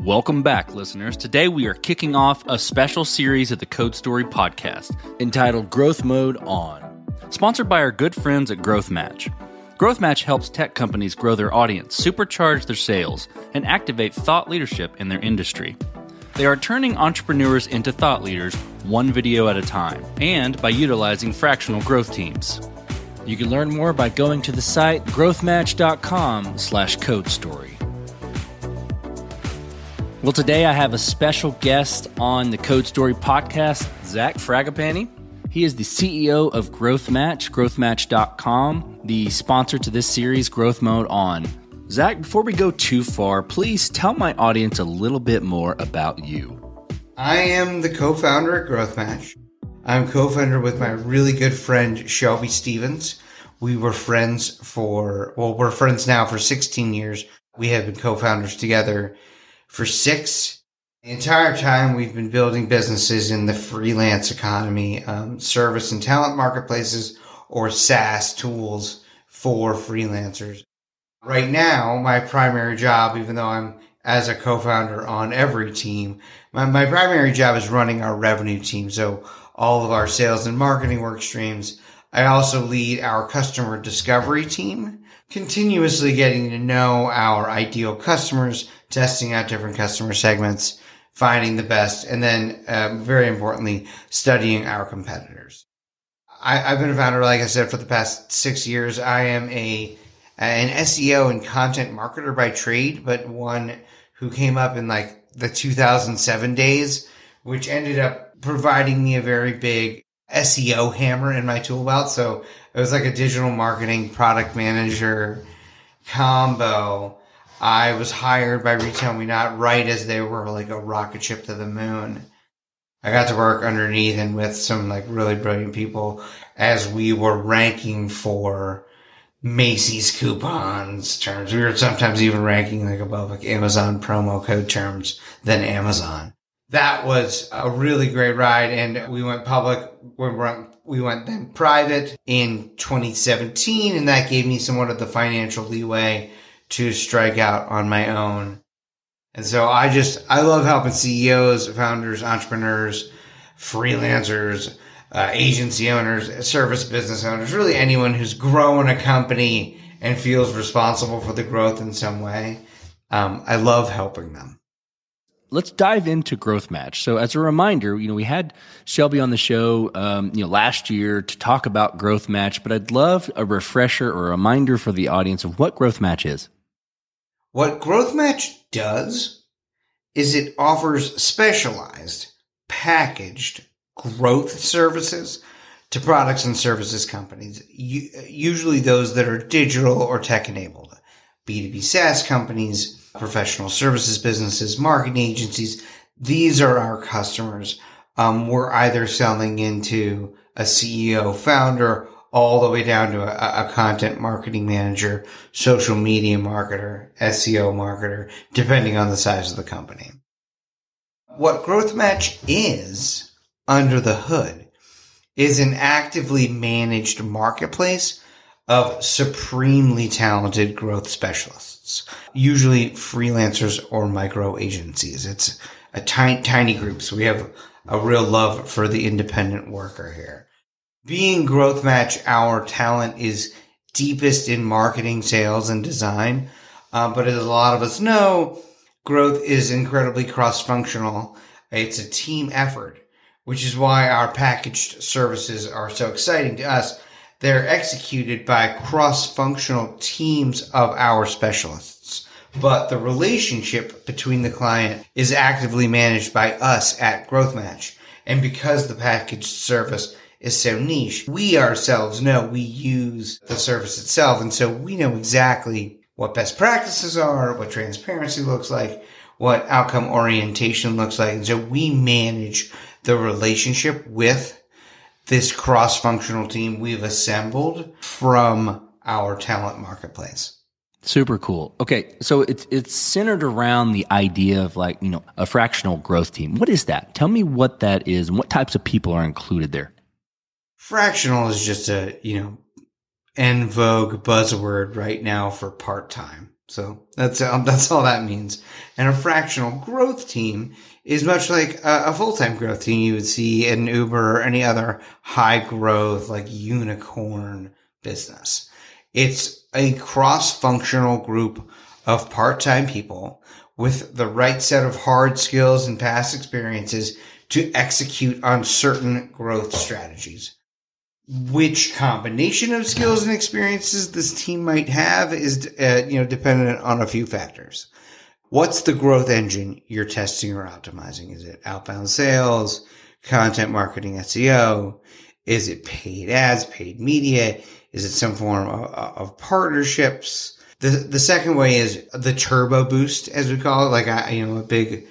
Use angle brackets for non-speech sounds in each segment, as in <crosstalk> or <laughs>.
Welcome back, listeners. Today we are kicking off a special series of the Code Story podcast entitled Growth Mode On, sponsored by our good friends at Growth Match. Growth Match helps tech companies grow their audience, supercharge their sales, and activate thought leadership in their industry. They are turning entrepreneurs into thought leaders one video at a time and by utilizing fractional growth teams. You can learn more by going to the site growthmatch.com slash code story. Well, today I have a special guest on the Code Story podcast, Zach Fragapane. He is the CEO of Growth Match, growthmatch.com, the sponsor to this series, Growth Mode On. Zach, before we go too far, please tell my audience a little bit more about you. I am the co founder at Growth Match. I'm co founder with my really good friend, Shelby Stevens. We were friends for, well, we're friends now for 16 years. We have been co founders together for six. The entire time we've been building businesses in the freelance economy, um, service and talent marketplaces, or SaaS tools for freelancers. Right now, my primary job, even though I'm as a co-founder on every team, my, my primary job is running our revenue team. So all of our sales and marketing work streams. I also lead our customer discovery team, continuously getting to know our ideal customers, testing out different customer segments, finding the best, and then um, very importantly, studying our competitors. I, have been a founder, like I said, for the past six years. I am a an SEO and content marketer by trade, but one who came up in like the 2007 days, which ended up providing me a very big SEO hammer in my tool belt. So it was like a digital marketing product manager combo I was hired by Retail Me Not right as they were like a rocket ship to the moon. I got to work underneath and with some like really brilliant people as we were ranking for Macy's coupons terms. We were sometimes even ranking like above like Amazon promo code terms than Amazon. That was a really great ride. And we went public. We went, we went then private in 2017 and that gave me somewhat of the financial leeway to strike out on my own. And so I just, I love helping CEOs, founders, entrepreneurs, freelancers, uh, agency owners, service business owners, really anyone who's growing a company and feels responsible for the growth in some way. Um, I love helping them. Let's dive into Growth Match. So, as a reminder, you know we had Shelby on the show, um, you know, last year to talk about Growth Match, but I'd love a refresher or a reminder for the audience of what Growth Match is. What Growth Match does is it offers specialized, packaged growth services to products and services companies, usually those that are digital or tech enabled. B2B SaaS companies, professional services businesses, marketing agencies. These are our customers. Um, we're either selling into a CEO founder all the way down to a, a, content marketing manager, social media marketer, SEO marketer, depending on the size of the company. What Growth Match is under the hood is an actively managed marketplace of supremely talented growth specialists, usually freelancers or micro agencies. It's a tiny, tiny group. So we have a real love for the independent worker here being growth match, our talent is deepest in marketing, sales, and design. Uh, but as a lot of us know, growth is incredibly cross functional. It's a team effort, which is why our packaged services are so exciting to us. They're executed by cross functional teams of our specialists. But the relationship between the client is actively managed by us at Growth Match. And because the packaged service is so niche. We ourselves know we use the service itself. And so we know exactly what best practices are, what transparency looks like, what outcome orientation looks like. And so we manage the relationship with this cross functional team we've assembled from our talent marketplace. Super cool. Okay, so it's it's centered around the idea of like you know a fractional growth team. What is that? Tell me what that is and what types of people are included there. Fractional is just a, you know, en vogue buzzword right now for part time. So that's um, <laughs> that's all that means. And a fractional growth team is much like a, a full time growth team you would see in Uber or any other high growth like unicorn business. It's a cross functional group of part time people with the right set of hard skills and past experiences to execute on certain growth strategies. Which combination of skills and experiences this team might have is, uh, you know, dependent on a few factors. What's the growth engine you're testing or optimizing? Is it outbound sales, content marketing, SEO? Is it paid ads, paid media? Is it some form of, of partnerships? The the second way is the turbo boost, as we call it. Like I, you know, a big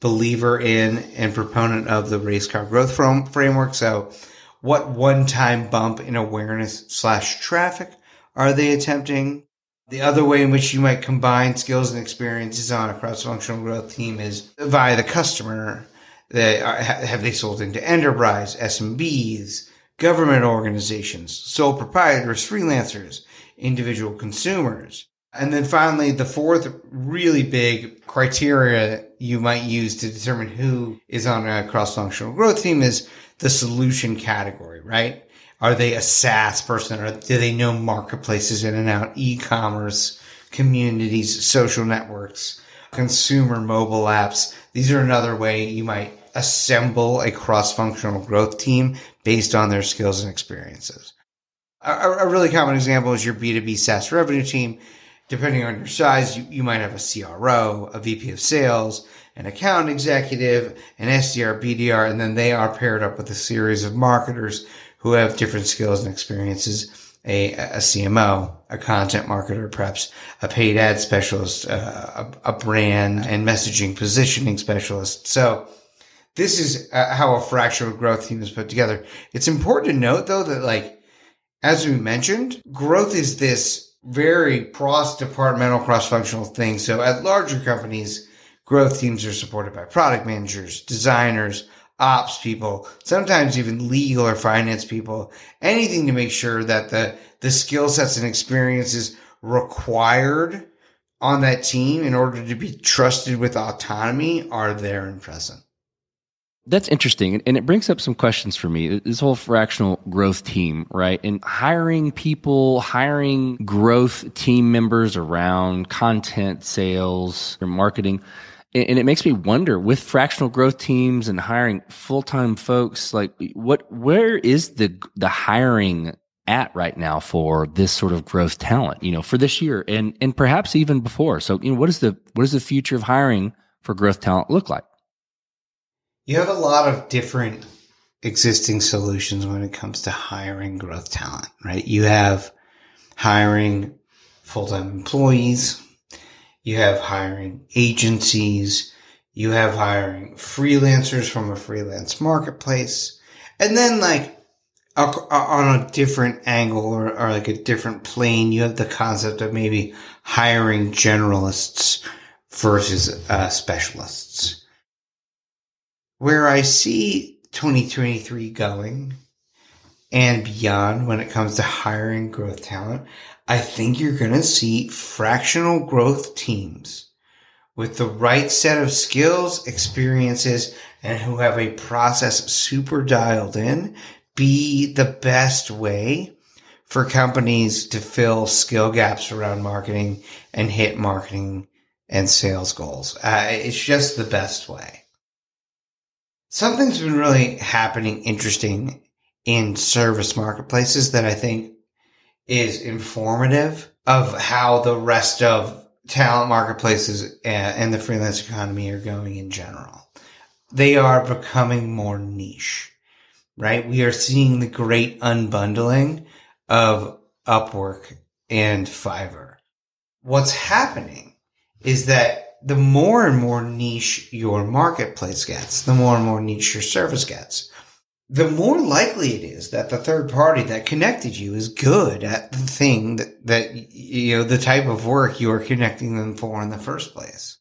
believer in and proponent of the race car growth from framework. So, what one time bump in awareness slash traffic are they attempting? The other way in which you might combine skills and experiences on a cross functional growth team is via the customer. They are, have they sold into enterprise, SMBs, government organizations, sole proprietors, freelancers, individual consumers. And then finally, the fourth really big criteria you might use to determine who is on a cross functional growth team is the solution category, right? Are they a SaaS person or do they know marketplaces in and out, e-commerce, communities, social networks, consumer mobile apps? These are another way you might assemble a cross functional growth team based on their skills and experiences. A, a, really common example is your B2B SaaS revenue team. Depending on your size, you, you might have a CRO, a VP of sales, an account executive, an SDR, BDR, and then they are paired up with a series of marketers who have different skills and experiences. A, a CMO, a content marketer, perhaps a paid ad specialist, uh, a, a brand and messaging positioning specialist. So this is uh, how a fractional growth team is put together. It's important to note though that like as we mentioned, growth is this very cross departmental, cross functional thing. So at larger companies, growth teams are supported by product managers, designers, ops people, sometimes even legal or finance people, anything to make sure that the, the skill sets and experiences required on that team in order to be trusted with autonomy are there and present. That's interesting. And it brings up some questions for me. This whole fractional growth team, right? And hiring people, hiring growth team members around content, sales, or marketing. And it makes me wonder with fractional growth teams and hiring full time folks, like what, where is the, the hiring at right now for this sort of growth talent, you know, for this year and, and perhaps even before. So, you know, what is the, what is the future of hiring for growth talent look like? You have a lot of different existing solutions when it comes to hiring growth talent, right? You have hiring full-time employees. You have hiring agencies. You have hiring freelancers from a freelance marketplace. And then like on a different angle or, or like a different plane, you have the concept of maybe hiring generalists versus uh, specialists where I see 2023 going and beyond when it comes to hiring growth talent, I think you're going to see fractional growth teams with the right set of skills, experiences, and who have a process super dialed in be the best way for companies to fill skill gaps around marketing and hit marketing and sales goals. Uh, it's just the best way something's been really happening interesting in service marketplaces that I think is informative of how the rest of talent marketplaces and the freelance economy are going in general. They are becoming more niche, right? We are seeing the great unbundling of Upwork and Fiverr. What's happening is that the more and more niche your marketplace gets, the more and more niche your service gets, the more likely it is that the third party that connected you is good at the thing that, that, you know, the type of work you are connecting them for in the first place.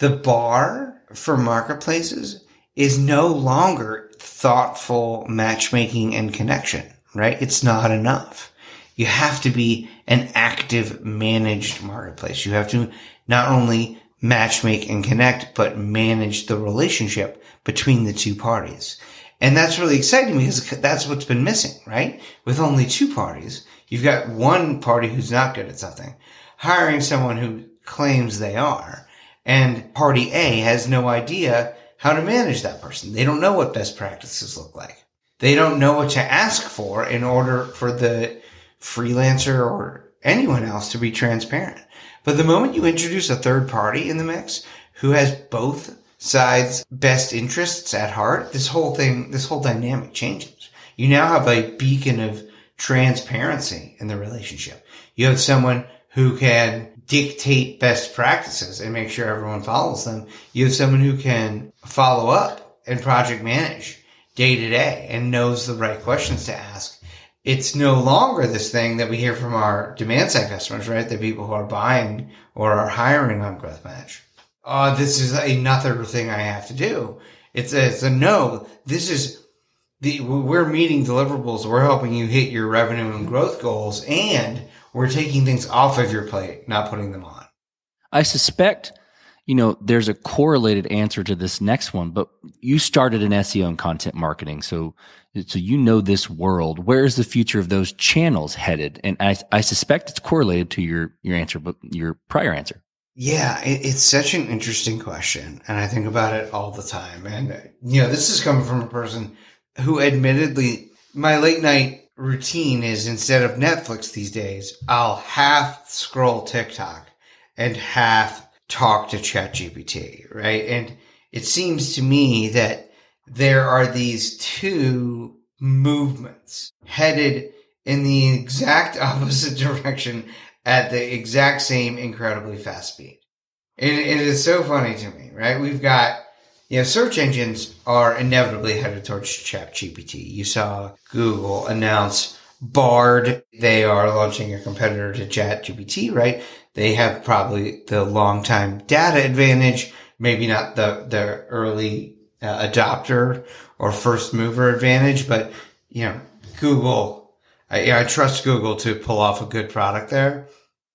The bar for marketplaces is no longer thoughtful matchmaking and connection, right? It's not enough. you have to be an active managed marketplace. You have to not only match make and connect, but manage the relationship between the two parties. And that's really exciting because that's what's been missing, right? With only two parties, you've got one party who's not good at something, hiring someone who claims they are, and party A has no idea how to manage that person. They don't know what best practices look like. They don't know what to ask for in order for the freelancer or anyone else to be transparent. But the moment you introduce a third party in the mix who has both sides' best interests at heart, this whole thing, this whole dynamic changes. You now have a beacon of transparency in the relationship. You have someone who can dictate best practices and make sure everyone follows them. You have someone who can follow up and project manage day to day and knows the right questions to ask. It's no longer this thing that we hear from our demand side customers, right? The people who are buying or are hiring on Growth Match. Oh, this is another thing I have to do. It's a, it's a no. This is the, we're meeting deliverables. We're helping you hit your revenue and growth goals and we're taking things off of your plate, not putting them on. I suspect, you know, there's a correlated answer to this next one, but you started in SEO and content marketing. So, so you know this world. Where is the future of those channels headed? And I, I suspect it's correlated to your, your answer, but your prior answer. Yeah, it, it's such an interesting question. And I think about it all the time. And, you know, this is coming from a person who admittedly, my late night routine is instead of Netflix these days, I'll half scroll TikTok and half talk to ChatGPT, right? And it seems to me that there are these two movements headed in the exact <laughs> opposite direction at the exact same incredibly fast speed. And it is so funny to me, right? We've got you know, search engines are inevitably headed towards ChatGPT. You saw Google announce Bard. They are launching a competitor to ChatGPT, right? They have probably the long time data advantage, maybe not the, the early uh, adopter or first mover advantage, but you know, Google, I, I trust Google to pull off a good product there.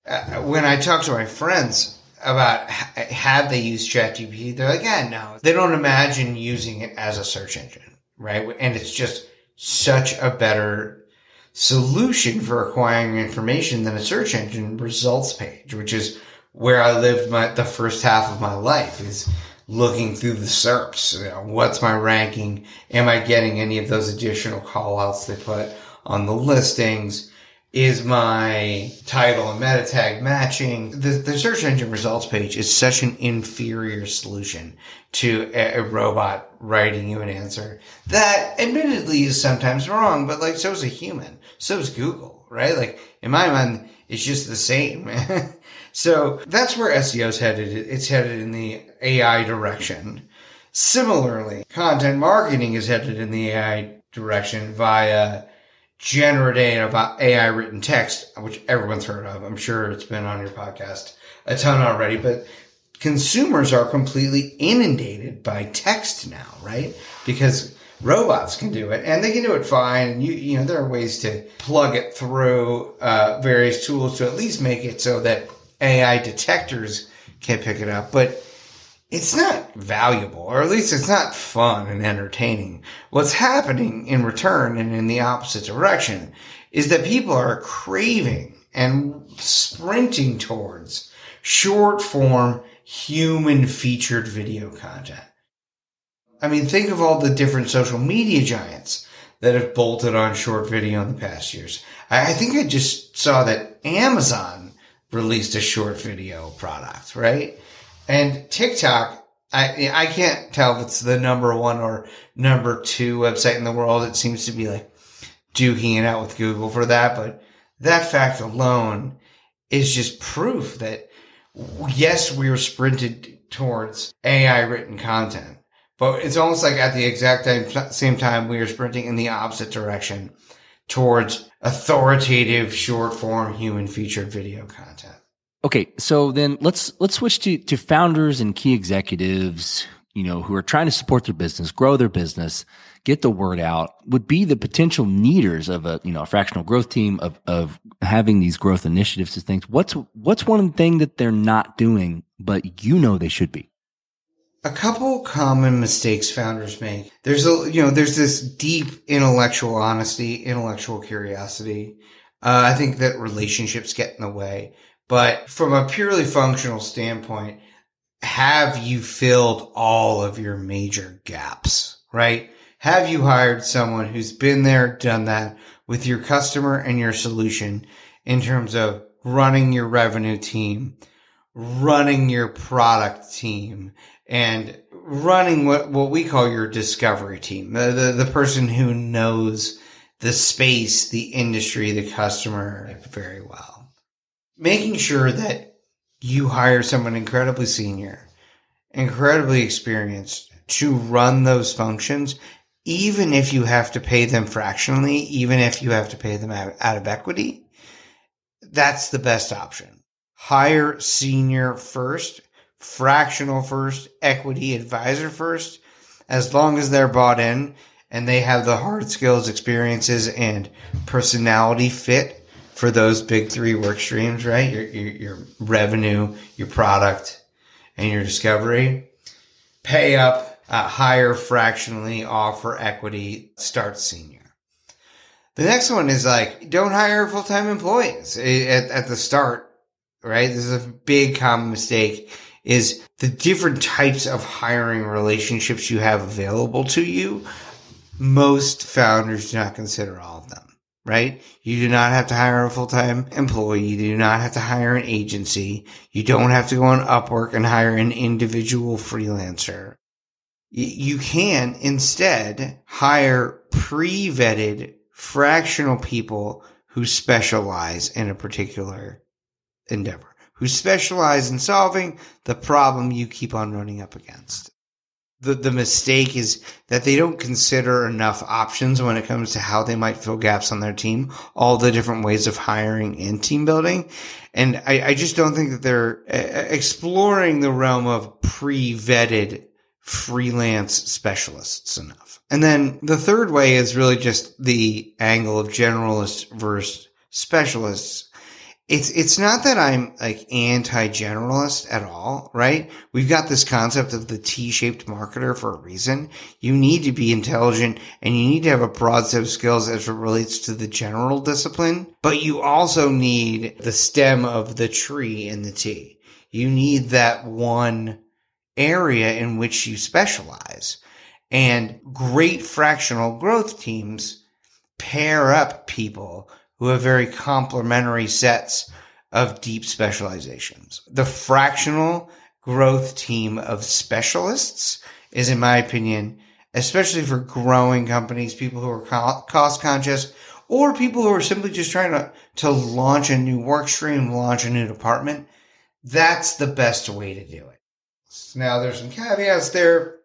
Uh, when I talk to my friends, about have they used ChatGPT, they're like, yeah, no, they don't imagine using it as a search engine, right? And it's just such a better solution for acquiring information than a search engine results page, which is where I lived my, the first half of my life is looking through the SERPs. You know, what's my ranking? Am I getting any of those additional call outs they put on the listings? is my title and meta tag matching. The, the search engine results page is such an inferior solution to a, a, robot writing you an answer that admittedly is sometimes wrong, but like so is a human. So is Google, right? Like in my mind, it's just the same. <laughs> so that's where SEO is headed. It's headed in the AI direction. Similarly, content marketing is headed in the AI direction via generative AI written text, which everyone's heard of. I'm sure it's been on your podcast a ton already, but consumers are completely inundated by text now, right? Because robots can do it and they can do it fine. And you, you know, there are ways to plug it through, uh, various tools to at least make it so that AI detectors can pick it up. But it's not valuable, or at least it's not fun and entertaining. What's happening in return and in the opposite direction is that people are craving and sprinting towards short form, human featured video content. I mean, think of all the different social media giants that have bolted on short video in the past years. I, think I just saw that Amazon released a short video product, right? And TikTok, I I can't tell if it's the number one or number two website in the world. It seems to be like duking it out with Google for that, but that fact alone is just proof that yes, we were sprinted towards AI written content, but it's almost like at the exact same time we are sprinting in the opposite direction towards authoritative short form human featured video content. Okay, so then let's let's switch to to founders and key executives, you know, who are trying to support their business, grow their business, get the word out, would be the potential needers of a, you know, a fractional growth team of, of having these growth initiatives and things. What's, what's one thing that they're not doing, but you know they should be? A couple common mistakes founders make. There's a, you know, there's this deep intellectual honesty, intellectual curiosity. Uh, I think that relationships get in the way. But from a purely functional standpoint, have you filled all of your major gaps, right? Have you hired someone who's been there, done that with your customer and your solution in terms of running your revenue team, running your product team, and running what, what we call your discovery team, the, the, the person who knows the space, the industry, the customer very well. Making sure that you hire someone incredibly senior, incredibly experienced to run those functions, even if you have to pay them fractionally, even if you have to pay them out, out of equity, that's the best option. Hire senior first, fractional first, equity advisor first, as long as they're bought in and they have the hard skills, experiences, and personality fit for those big three work streams, right? Your, your, your revenue, your product, and your discovery. Pay up, uh, hire fractionally, offer equity, start senior. The next one is like, don't hire full time employees at, at the start, right? This is a big common mistake is the different types of hiring relationships you have available to you most founders do not consider all right? You do not have to hire a full-time employee. You do not have to hire an agency. You don't have to go on Upwork and hire an individual freelancer. You can instead hire pre-vetted fractional people who specialize in a particular endeavor, who specialize in solving the problem you keep on running up against the, the mistake is that they don't consider enough options when it comes to how they might fill gaps on their team, all the different ways of hiring and team building. And I, I just don't think that they're exploring the realm of pre-vetted freelance specialists enough. And then the third way is really just the angle of generalists versus specialists it's it's not that I'm like anti-generalist at all, right? We've got this concept of the T-shaped marketer for a reason. You need to be intelligent and you need to have a broad set of skills as it relates to the general discipline, but you also need the stem of the tree in the T. You need that one area in which you specialize. And great fractional growth teams pair up people who have very complementary sets of deep specializations. The fractional growth team of specialists is, in my opinion, especially for growing companies, people who are cost conscious, or people who are simply just trying to, to launch a new work stream, launch a new department. That's the best way to do it. Now, there's some caveats there.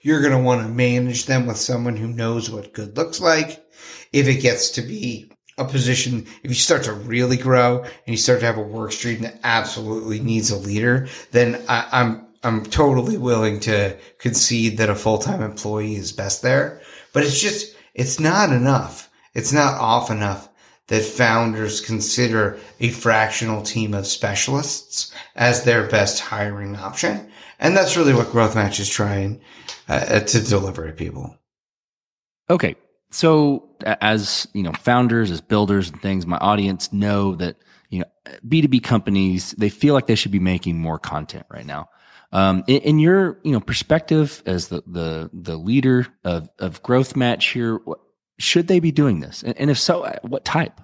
You're going to want to manage them with someone who knows what good looks like. If it gets to be a position, if you start to really grow and you start to have a work stream that absolutely needs a leader, then I, I'm, I'm totally willing to concede that a full-time employee is best there. But it's just, it's not enough. It's not off enough that founders consider a fractional team of specialists as their best hiring option. And that's really what Growth Match is trying uh, to deliver to people. Okay. So as, you know, founders, as builders and things, my audience know that, you know, B2B companies, they feel like they should be making more content right now. Um, in, in, your, you know, perspective as the, the, the leader of, of growth match here, should they be doing this? And, and if so, uh, what type?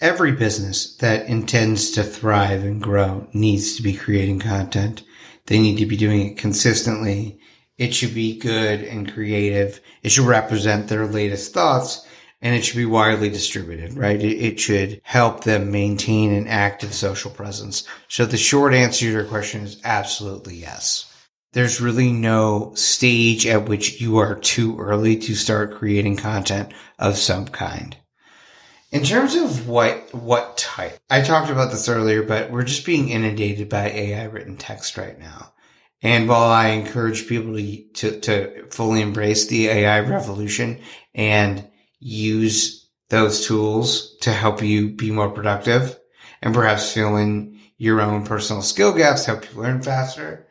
Every business that intends to thrive and grow needs to be creating content. They need to be doing it consistently it should be good and creative. It should represent their latest thoughts and it should be widely distributed, right? It, should help them maintain an active social presence. So the short answer to your question is absolutely yes. There's really no stage at which you are too early to start creating content of some kind. In terms of what, what type, I talked about this earlier, but we're just being inundated by AI written text right now. And while I encourage people to, to, to fully embrace the AI revolution and use those tools to help you be more productive and perhaps fill in your own personal skill gaps, help you learn faster.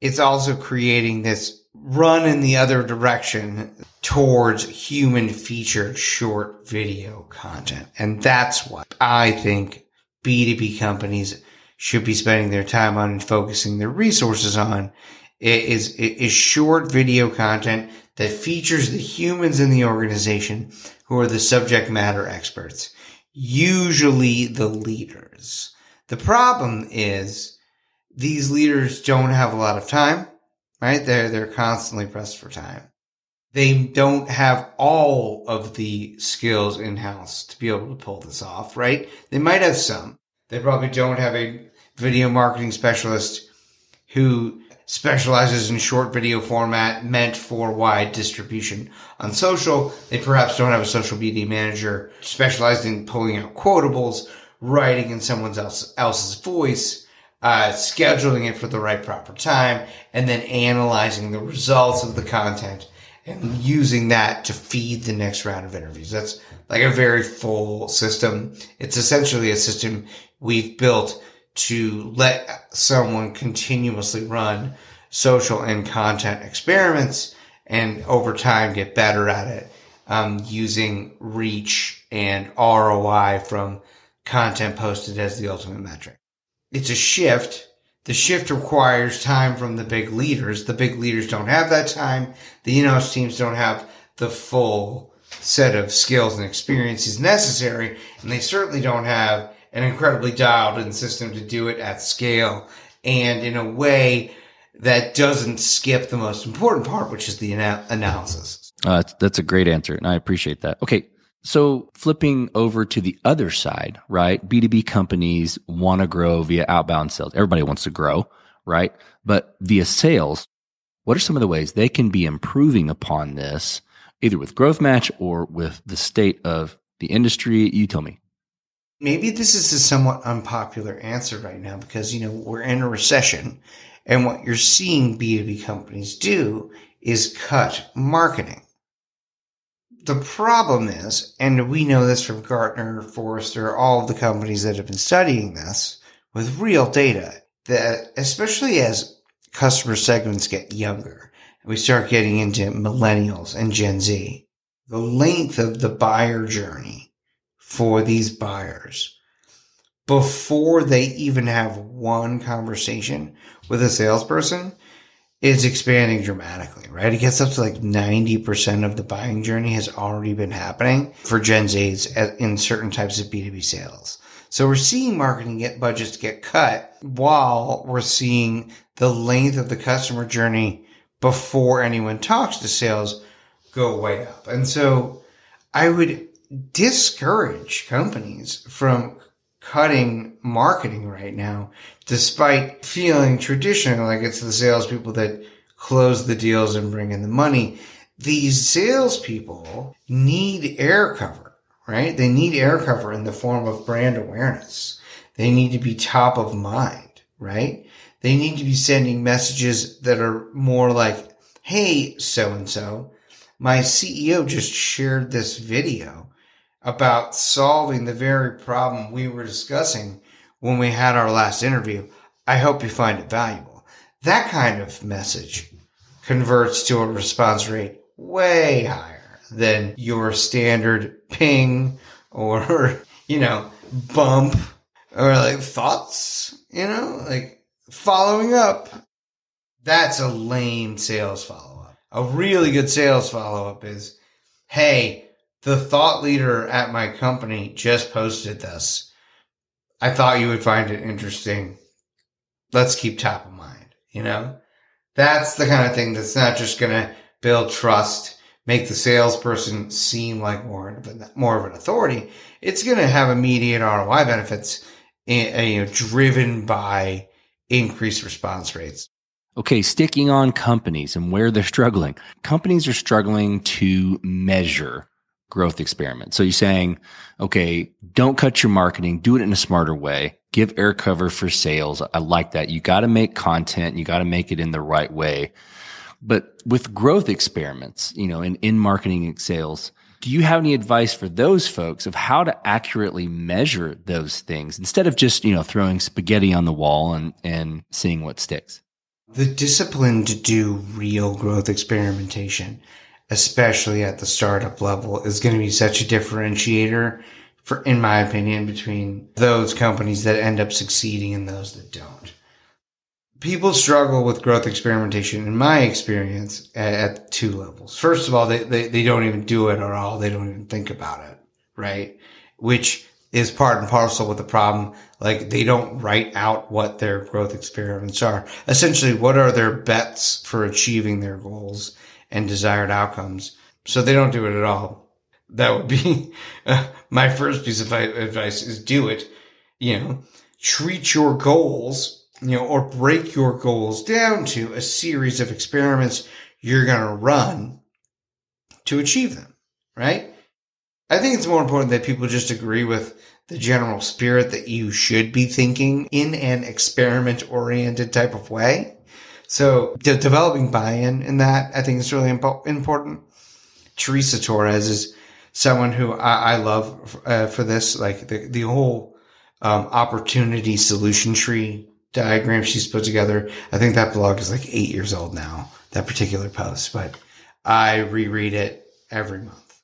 It's also creating this run in the other direction towards human featured short video content. And that's why I think B2B companies should be spending their time on and focusing their resources on is, is short video content that features the humans in the organization who are the subject matter experts, usually the leaders. The problem is these leaders don't have a lot of time, right? They're, they're constantly pressed for time. They don't have all of the skills in house to be able to pull this off, right? They might have some. They probably don't have a video marketing specialist who specializes in short video format meant for wide distribution on social. They perhaps don't have a social media manager specialized in pulling out quotables, writing in someone else, else's voice, uh, scheduling it for the right proper time, and then analyzing the results of the content and using that to feed the next round of interviews. That's like a very full system. It's essentially a system we've built to let someone continuously run social and content experiments and over time get better at it um, using reach and ROI from content posted as the ultimate metric. It's a shift. The shift requires time from the big leaders. The big leaders don't have that time. The in-house teams don't have the full set of skills and experiences necessary, and they certainly don't have an incredibly dialed in system to do it at scale and in a way that doesn't skip the most important part, which is the ana- analysis. Uh, that's a great answer, and I appreciate that. Okay, so flipping over to the other side, right? B2B companies want to grow via outbound sales. Everybody wants to grow, right? But via sales, what are some of the ways they can be improving upon this, either with Growth Match or with the state of the industry? You tell me maybe this is a somewhat unpopular answer right now because, you know, we're in a recession and what you're seeing B2B companies do is cut marketing. The problem is, and we know this from Gartner, Forrester, all of the companies that have been studying this with real data, that especially as customer segments get younger, we start getting into millennials and Gen Z, the length of the buyer journey for these buyers before they even have one conversation with a salesperson is expanding dramatically, right? It gets up to like 90% of the buying journey has already been happening for Gen Zs in certain types of B2B sales. So we're seeing marketing get budgets get cut while we're seeing the length of the customer journey before anyone talks to sales go way up. And so I would discourage companies from cutting marketing right now, despite feeling traditionally like it's the salespeople that close the deals and bring in the money. These salespeople need air cover, right? They need air cover in the form of brand awareness. They need to be top of mind, right? They need to be sending messages that are more like, Hey, so and so, my CEO just shared this video about solving the very problem we were discussing when we had our last interview. I hope you find it valuable. That kind of message converts to a response rate way higher than your standard ping or, <laughs> you know, bump or like thoughts, you know, like following up. That's a lame sales follow up. A really good sales follow up is, Hey, the thought leader at my company just posted this. I thought you would find it interesting. Let's keep top of mind, you know? That's the kind of thing that's not just going to build trust, make the salesperson seem like more of an, more of an authority. It's going to have immediate ROI benefits, eh, you know, driven by increased response rates. Okay, sticking on companies and where they're struggling. Companies are struggling to measure growth experiment. So you're saying, okay, don't cut your marketing, do it in a smarter way. Give air cover for sales. I like that. You got to make content. You got to make it in the right way. But with growth experiments, you know, in, in marketing and sales, do you have any advice for those folks of how to accurately measure those things instead of just, you know, throwing spaghetti on the wall and, and seeing what sticks? The discipline to do real growth experimentation especially at the startup level, is going to be such a differentiator for, in my opinion, between those companies that end up succeeding and those that don't. People struggle with growth experimentation, in my experience, at, at two levels. First of all, they, they, they don't even do it at all. They don't even think about it, right? Which is part and parcel with the problem. Like they don't write out what their growth experiments are. Essentially, what are their bets for achieving their goals? And desired outcomes. So they don't do it at all. That would be <laughs> uh, my first piece of advice is do it. You know, treat your goals, you know, or break your goals down to a series of experiments you're going to run to achieve them, right? I think it's more important that people just agree with the general spirit that you should be thinking in an experiment oriented type of way so de- developing buy-in in that, I think is really impo- important. Teresa Torres is someone who I, I love uh, for this, like the, the whole um, opportunity solution tree diagram she's put together. I think that blog is like eight years old now, that particular post, but I reread it every month.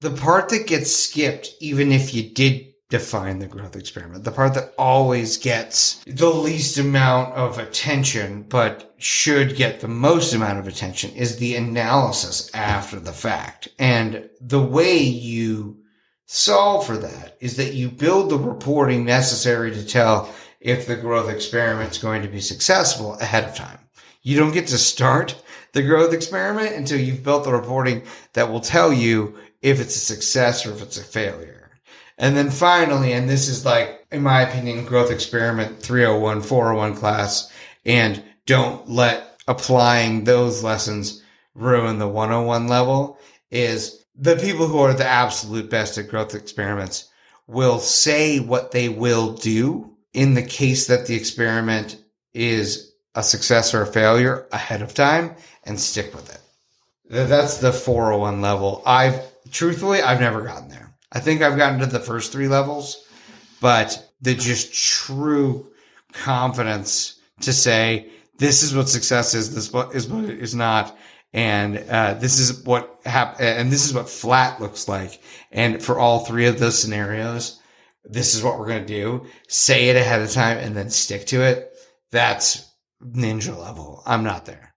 The part that gets skipped, even if you did define the growth experiment. The part that always gets the least amount of attention, but should get the most amount of attention is the analysis after the fact. And the way you solve for that is that you build the reporting necessary to tell if the growth experiment is going to be successful ahead of time. You don't get to start the growth experiment until you've built the reporting that will tell you if it's a success or if it's a failure. And then finally, and this is like, in my opinion, growth experiment 301, 401 class, and don't let applying those lessons ruin the 101 level is the people who are the absolute best at growth experiments will say what they will do in the case that the experiment is a success or a failure ahead of time and stick with it. That's the 401 level. I've truthfully, I've never gotten there. I think I've gotten to the first three levels, but the just true confidence to say this is what success is, this is what is not, and uh, this is what hap- and this is what flat looks like. And for all three of those scenarios, this is what we're gonna do. Say it ahead of time and then stick to it. That's ninja level. I'm not there.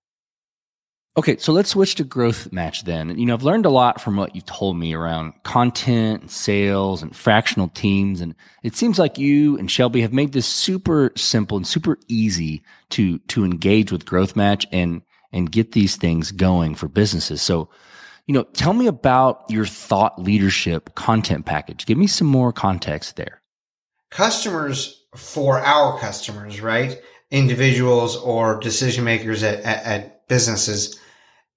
Okay, so let's switch to growth match then. You know, I've learned a lot from what you've told me around content, sales, and fractional teams. And it seems like you and Shelby have made this super simple and super easy to to engage with growth match and and get these things going for businesses. So, you know, tell me about your thought leadership content package. Give me some more context there. Customers for our customers, right? Individuals or decision makers at, at, at businesses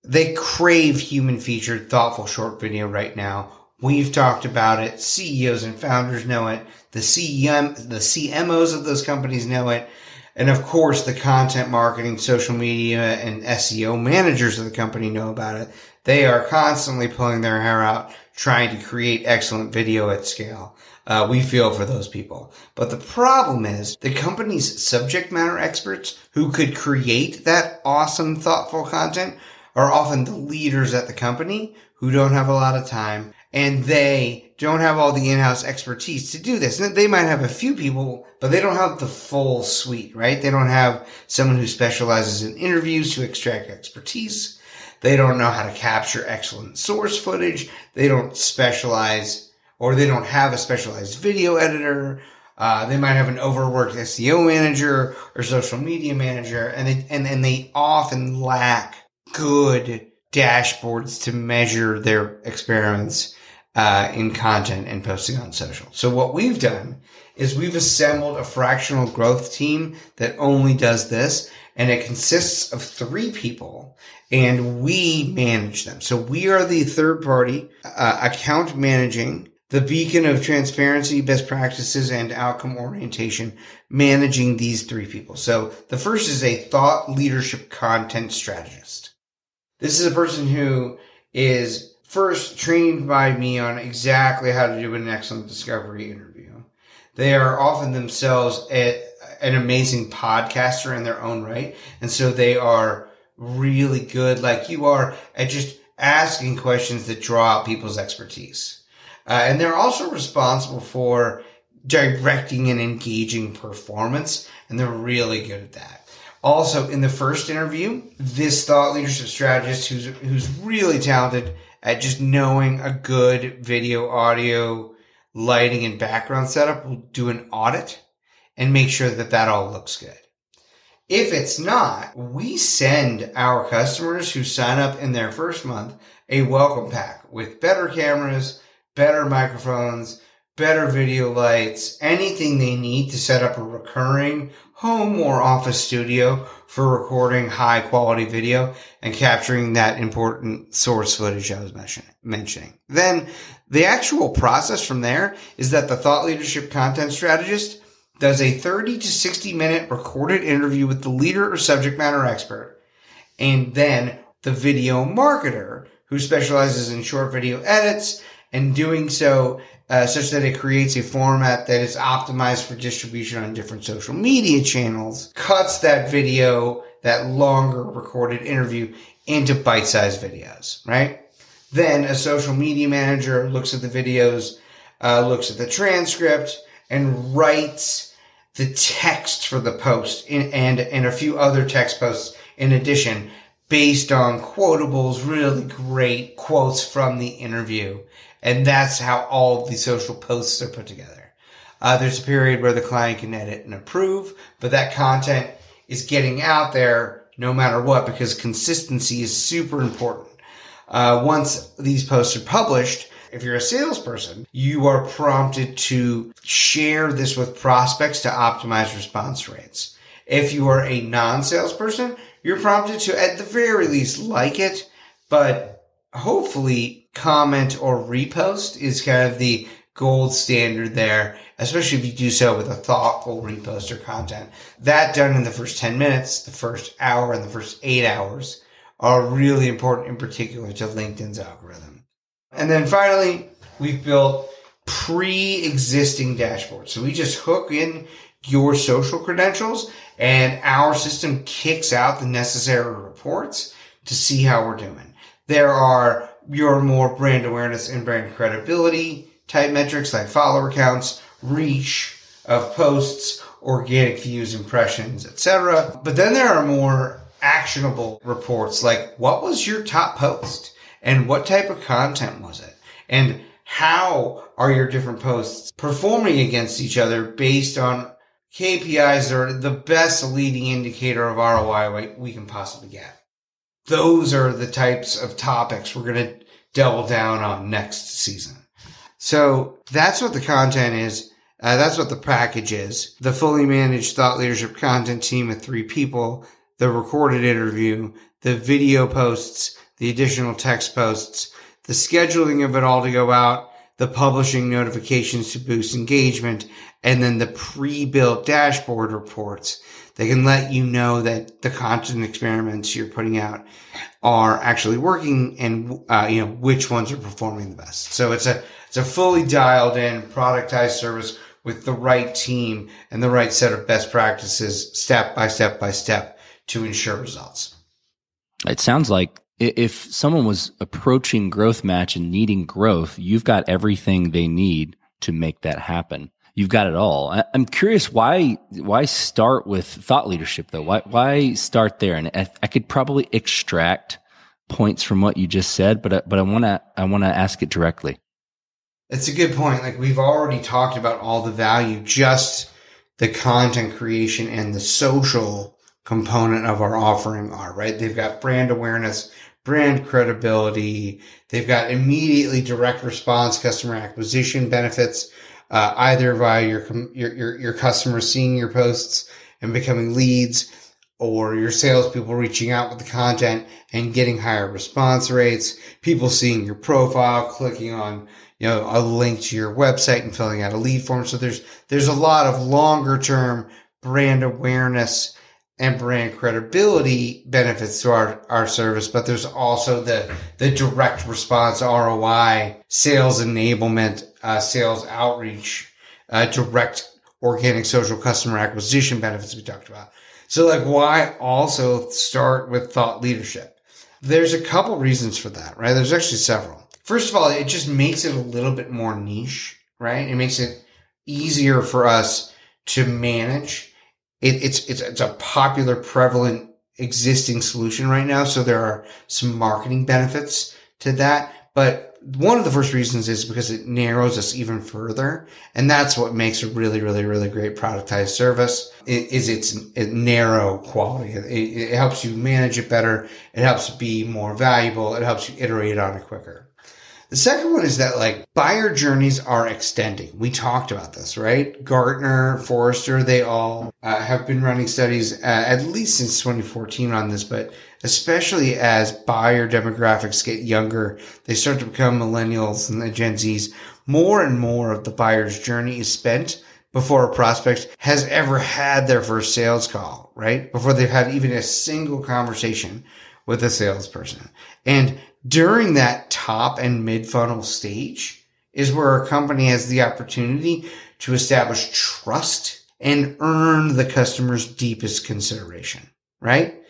they crave human featured, thoughtful short video right now. We've talked about it. CEOs and founders know it. The CEM, the CMOs of those companies know it. And of course, the content marketing, social media, and SEO managers of the company know about it. They are constantly pulling their hair out trying to create excellent video at scale. Uh, we feel for those people. But the problem is the company's subject matter experts who could create that awesome, thoughtful content are often the leaders at the company who don't have a lot of time and they don't have all the in-house expertise to do this. They might have a few people, but they don't have the full suite, right? They don't have someone who specializes in interviews to extract expertise. They don't know how to capture excellent source footage. They don't specialize or they don't have a specialized video editor. Uh, they might have an overworked SEO manager or social media manager and they, and, and they often lack good dashboards to measure their experiments uh, in content and posting on social. So what we've done is we've assembled a fractional growth team that only does this and it consists of three people and we manage them. So we are the third party uh, account managing the beacon of transparency, best practices, and outcome orientation, managing these three people. So the first is a thought leadership content strategist. This is a person who is first trained by me on exactly how to do an excellent discovery interview. They are often themselves a, an amazing podcaster in their own right. And so they are really good, like you are, at just asking questions that draw out people's expertise. Uh, and they're also responsible for directing and engaging performance. And they're really good at that. Also, in the first interview, this thought leadership strategist who's, who's really talented at just knowing a good video, audio, lighting, and background setup will do an audit and make sure that that all looks good. If it's not, we send our customers who sign up in their first month a welcome pack with better cameras, better microphones, better video lights, anything they need to set up a recurring home or office studio for recording high quality video and capturing that important source footage I was mentioning. Then the actual process from there is that the thought leadership content strategist does a 30 to 60 minute recorded interview with the leader or subject matter expert. And then the video marketer who specializes in short video edits and doing so uh, such that it creates a format that is optimized for distribution on different social media channels, cuts that video, that longer recorded interview into bite-sized videos, right? Then a social media manager looks at the videos, uh, looks at the transcript, and writes the text for the post in, and and a few other text posts in addition based on quotables, really great quotes from the interview. And that's how all the social posts are put together. Uh, there's a period where the client can edit and approve, but that content is getting out there no matter what because consistency is super important. Uh, once these posts are published, if you're a salesperson, you are prompted to share this with prospects to optimize response rates. If you are a non-salesperson, you're prompted to at the very least like it, but hopefully comment or repost is kind of the gold standard there, especially if you do so with a thoughtful repost or content. That done in the first 10 minutes, the first hour, and the first eight hours are really important in particular to LinkedIn's algorithm. And then finally, we've built pre-existing dashboards. So we just hook in your social credentials and our system kicks out the necessary reports to see how we're doing. There are your more brand awareness and brand credibility type metrics like follower counts, reach of posts, organic views, impressions, etc. But then there are more actionable reports like what was your top post and what type of content was it? And how are your different posts performing against each other based on KPIs that are the best leading indicator of ROI we can possibly get? Those are the types of topics we're going to double down on next season. So that's what the content is. Uh, that's what the package is. The fully managed thought leadership content team of three people, the recorded interview, the video posts, the additional text posts, the scheduling of it all to go out, the publishing notifications to boost engagement, and then the pre-built dashboard reports they can let you know that the content experiments you're putting out are actually working and, uh, you know, which ones are performing the best. So it's a, it's a fully dialed in productized service with the right team and the right set of best practices step by step by step to ensure results. It sounds like if someone was approaching growth match and needing growth, you've got everything they need to make that happen you've got it all. I, am curious why why start with thought leadership though? Why why start there? And I, could probably extract points from what you just said, but but I want to I want to ask it directly. It's a good point. Like we've already talked about all the value, just the content creation and the social component of our offering are right. They've got brand awareness, brand credibility. They've got immediately direct response customer acquisition benefits uh, either via your, your, your, your customers seeing your posts and becoming leads or your salespeople reaching out with the content and getting higher response rates, people seeing your profile, clicking on, you know, a link to your website and filling out a lead form. So there's, there's a lot of longer term brand awareness and brand credibility benefits to our, our service, but there's also the, the direct response ROI, sales enablement, uh, sales outreach, uh, direct organic social customer acquisition benefits we talked about. So like why also start with thought leadership? There's a couple reasons for that, right? There's actually several. First of all, it just makes it a little bit more niche, right? It makes it easier for us to manage. It, it's, it's, it's a popular, prevalent existing solution right now. So there are some marketing benefits to that, but one of the first reasons is because it narrows us even further. And that's what makes a really, really, really great productized service is its narrow quality. It, it helps you manage it better. It helps be more valuable. It helps you iterate on it quicker. The second one is that like buyer journeys are extending. We talked about this, right? Gartner, Forrester, they all uh, have been running studies uh, at least since 2014 on this, but especially as buyer demographics get younger, they start to become millennials and the Gen Zs. More and more of the buyer's journey is spent before a prospect has ever had their first sales call, right? Before they've had even a single conversation with a salesperson. And during that top and mid funnel stage is where a company has the opportunity to establish trust and earn the customer's deepest consideration, right?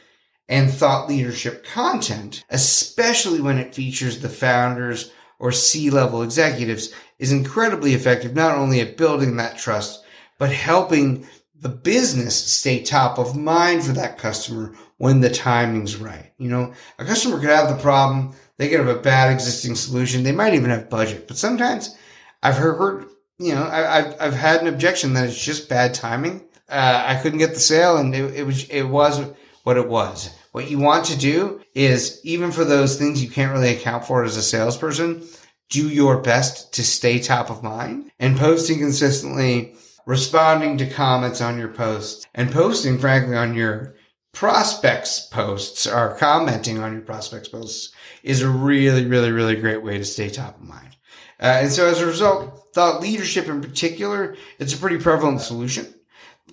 And thought leadership content, especially when it features the founders or C-level executives, is incredibly effective not only at building that trust, but helping the business stay top of mind for that customer when the timing's right. You know, a customer could have the problem, they could have a bad existing solution, they might even have budget, but sometimes I've heard, you know, I, have I've had an objection that it's just bad timing. Uh, I couldn't get the sale, and it, it was it was what it was. What you want to do is even for those things you can't really account for as a salesperson, do your best to stay top of mind and posting consistently responding to comments on your posts and posting, frankly, on your prospects posts or commenting on your prospects posts is a really, really, really great way to stay top of mind. Uh, and so as a result, thought leadership in particular, it's a pretty prevalent solution.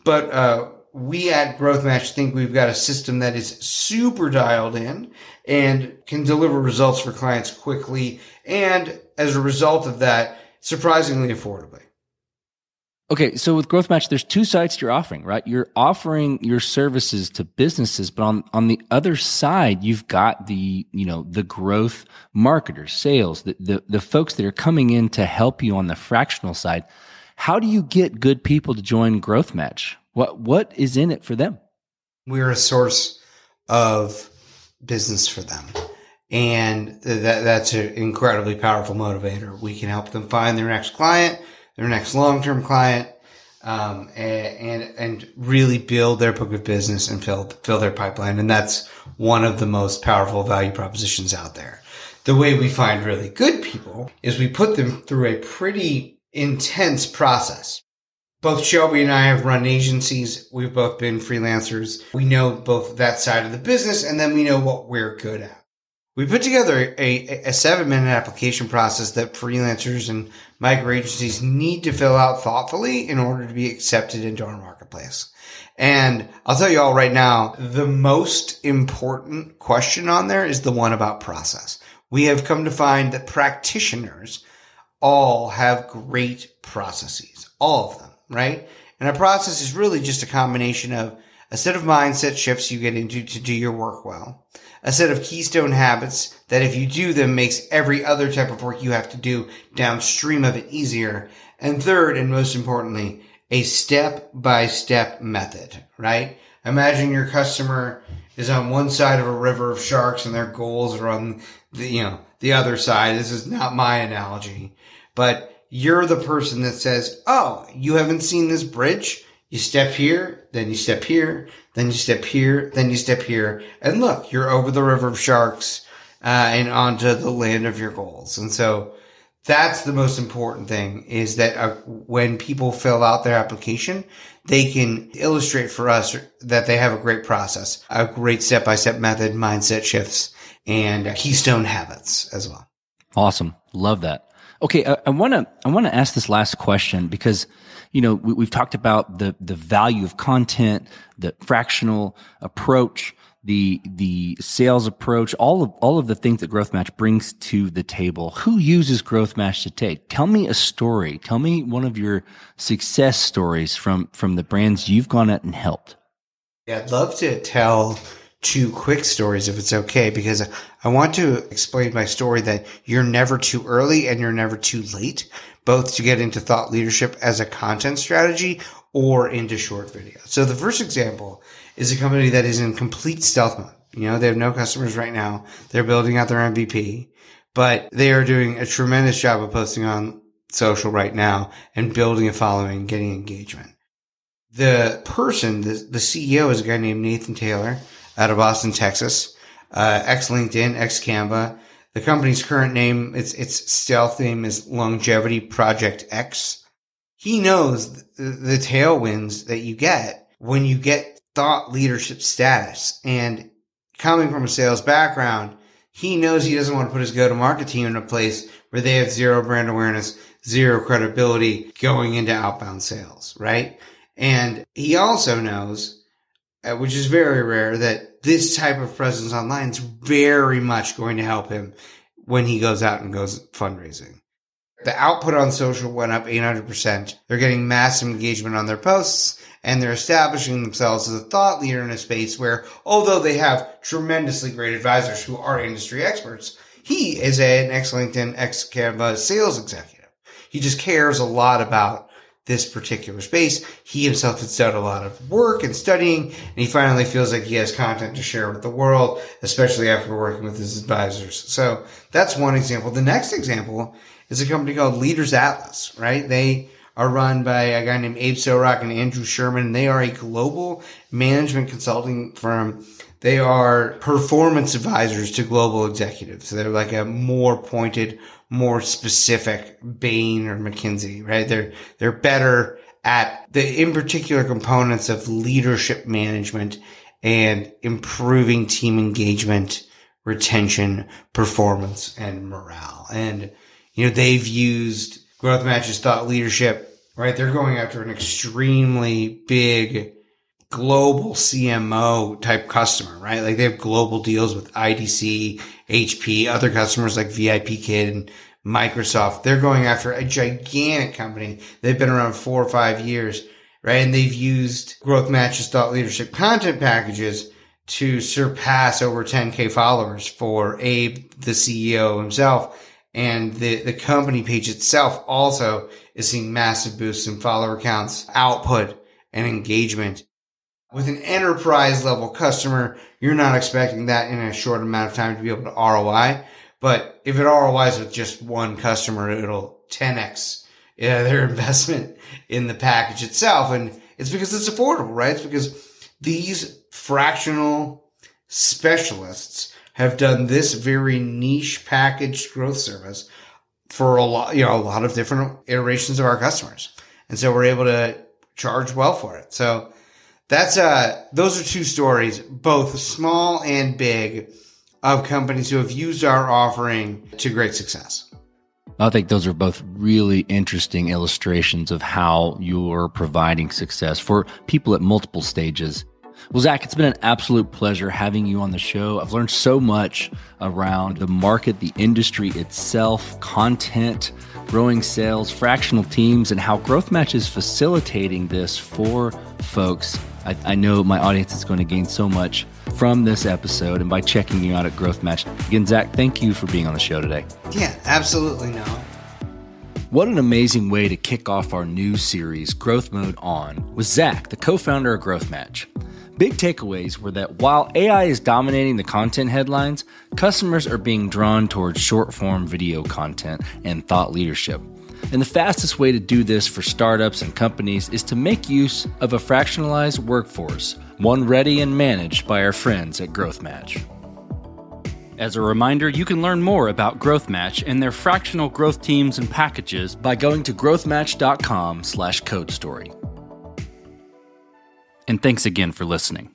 But, uh, we at Growth Match think we've got a system that is super dialed in and can deliver results for clients quickly. And as a result of that, surprisingly affordably. Okay, so with Growth Match, there's two sides to your offering, right? You're offering your services to businesses, but on, on the other side, you've got the, you know, the growth marketers, sales, the, the, the folks that are coming in to help you on the fractional side. How do you get good people to join Growth Match? What, what is in it for them? We're a source of business for them. And that, that's an incredibly powerful motivator. We can help them find their next client their next long-term client, um, and, and, and really build their book of business and fill fill their pipeline. And that's one of the most powerful value propositions out there. The way we find really good people is we put them through a pretty intense process. Both Shelby and I have run agencies. We've both been freelancers. We know both that side of the business and then we know what we're good at. We put together a, a seven minute application process that freelancers and micro agencies need to fill out thoughtfully in order to be accepted into our marketplace. And I'll tell you all right now, the most important question on there is the one about process. We have come to find that practitioners all have great processes, all of them, right? And a process is really just a combination of a set of mindset shifts you get into to do your work well a set of keystone habits that if you do them makes every other type of work you have to do downstream of it easier. And third, and most importantly, a step by step method, right? Imagine your customer is on one side of a river of sharks and their goals are on the, you know, the other side. This is not my analogy, but you're the person that says, Oh, you haven't seen this bridge? You step here, then you step here, then you step here, then you step here, and look, you're over the river of sharks uh, and onto the land of your goals. And so That's the most important thing is that uh, when people fill out their application, they can illustrate for us that they have a great process, a great step by step method, mindset shifts, and keystone habits as well. Awesome. Love that. Okay. Uh, I want to, I want to ask this last question because, you know, we, we've talked about the, the value of content, the fractional approach the the sales approach, all of all of the things that Growth Match brings to the table. Who uses Growth Match today? Tell me a story. Tell me one of your success stories from from the brands you've gone at and helped. Yeah, I'd love to tell two quick stories if it's okay, because I want to explain my story that you're never too early and you're never too late, both to get into thought leadership as a content strategy or into short video. So the first example is a company that is in complete stealth mode. You know, they have no customers right now. They're building out their MVP, but they are doing a tremendous job of posting on social right now and building a following, getting engagement. The person, the, the CEO is a guy named Nathan Taylor out of Austin, Texas, uh, ex LinkedIn, ex Canva. The company's current name, its, its stealth name is Longevity Project X. He knows the, the tailwinds that you get when you get thought leadership status. And coming from a sales background, he knows he doesn't want to put his go to market team in a place where they have zero brand awareness, zero credibility going into outbound sales, right? And he also knows, uh, which is very rare, that this type of presence online is very much going to help him when he goes out and goes fundraising. The output on social went up 800%. They're getting massive engagement on their posts and they're establishing themselves as a thought leader in a space where, although they have tremendously great advisors who are industry experts, he is an ex LinkedIn, ex Canva sales executive. He just cares a lot about this particular space. He himself has done a lot of work and studying, and he finally feels like he has content to share with the world, especially after working with his advisors. So that's one example. The next example is a company called Leaders Atlas, right? They are run by a guy named Abe Sorak and Andrew Sherman. They are a global management consulting firm. They are performance advisors to global executives. So they're like a more pointed, more specific Bain or McKinsey, right? They're, they're better at the in particular components of leadership management and improving team engagement, retention, performance, and morale. And, you know, they've used growth matches thought leadership, right? They're going after an extremely big global CMO type customer, right? Like they have global deals with IDC, HP, other customers like VIPKid and Microsoft. They're going after a gigantic company. They've been around four or five years, right? And they've used growth matches thought leadership content packages to surpass over 10k followers for Abe, the CEO himself and the, the company page itself also is seeing massive boosts in follower counts, output, and engagement. With an enterprise level customer, you're not expecting that in a short amount of time to be able to ROI. But if it ROIs with just one customer, it'll 10x yeah, uh, their <laughs> investment in the package itself. And it's because it's affordable, right? It's because these fractional specialists have done this very niche packaged growth service for a lot, you know, a lot of different iterations of our customers. And so we're able to charge well for it. So that's, uh, those are two stories, both small and big of companies who have used our offering to great success. I think those are both really interesting illustrations of how you're providing success for people at multiple stages well, Zach, it's been an absolute pleasure having you on the show. I've learned so much around the market, the industry itself, content, growing sales, fractional teams, and how Growth Match is facilitating this for folks. I, I know my audience is going to gain so much from this episode and by checking you out at Growth Match. Again, Zach, thank you for being on the show today. Yeah, absolutely, no. What an amazing way to kick off our new series, Growth Mode On, with Zach, the co founder of Growth Match. Big takeaways were that while AI is dominating the content headlines, customers are being drawn towards short form video content and thought leadership. And the fastest way to do this for startups and companies is to make use of a fractionalized workforce, one ready and managed by our friends at Growth Match. As a reminder, you can learn more about Growth Match and their fractional growth teams and packages by going to growthmatch.com/code story. And thanks again for listening.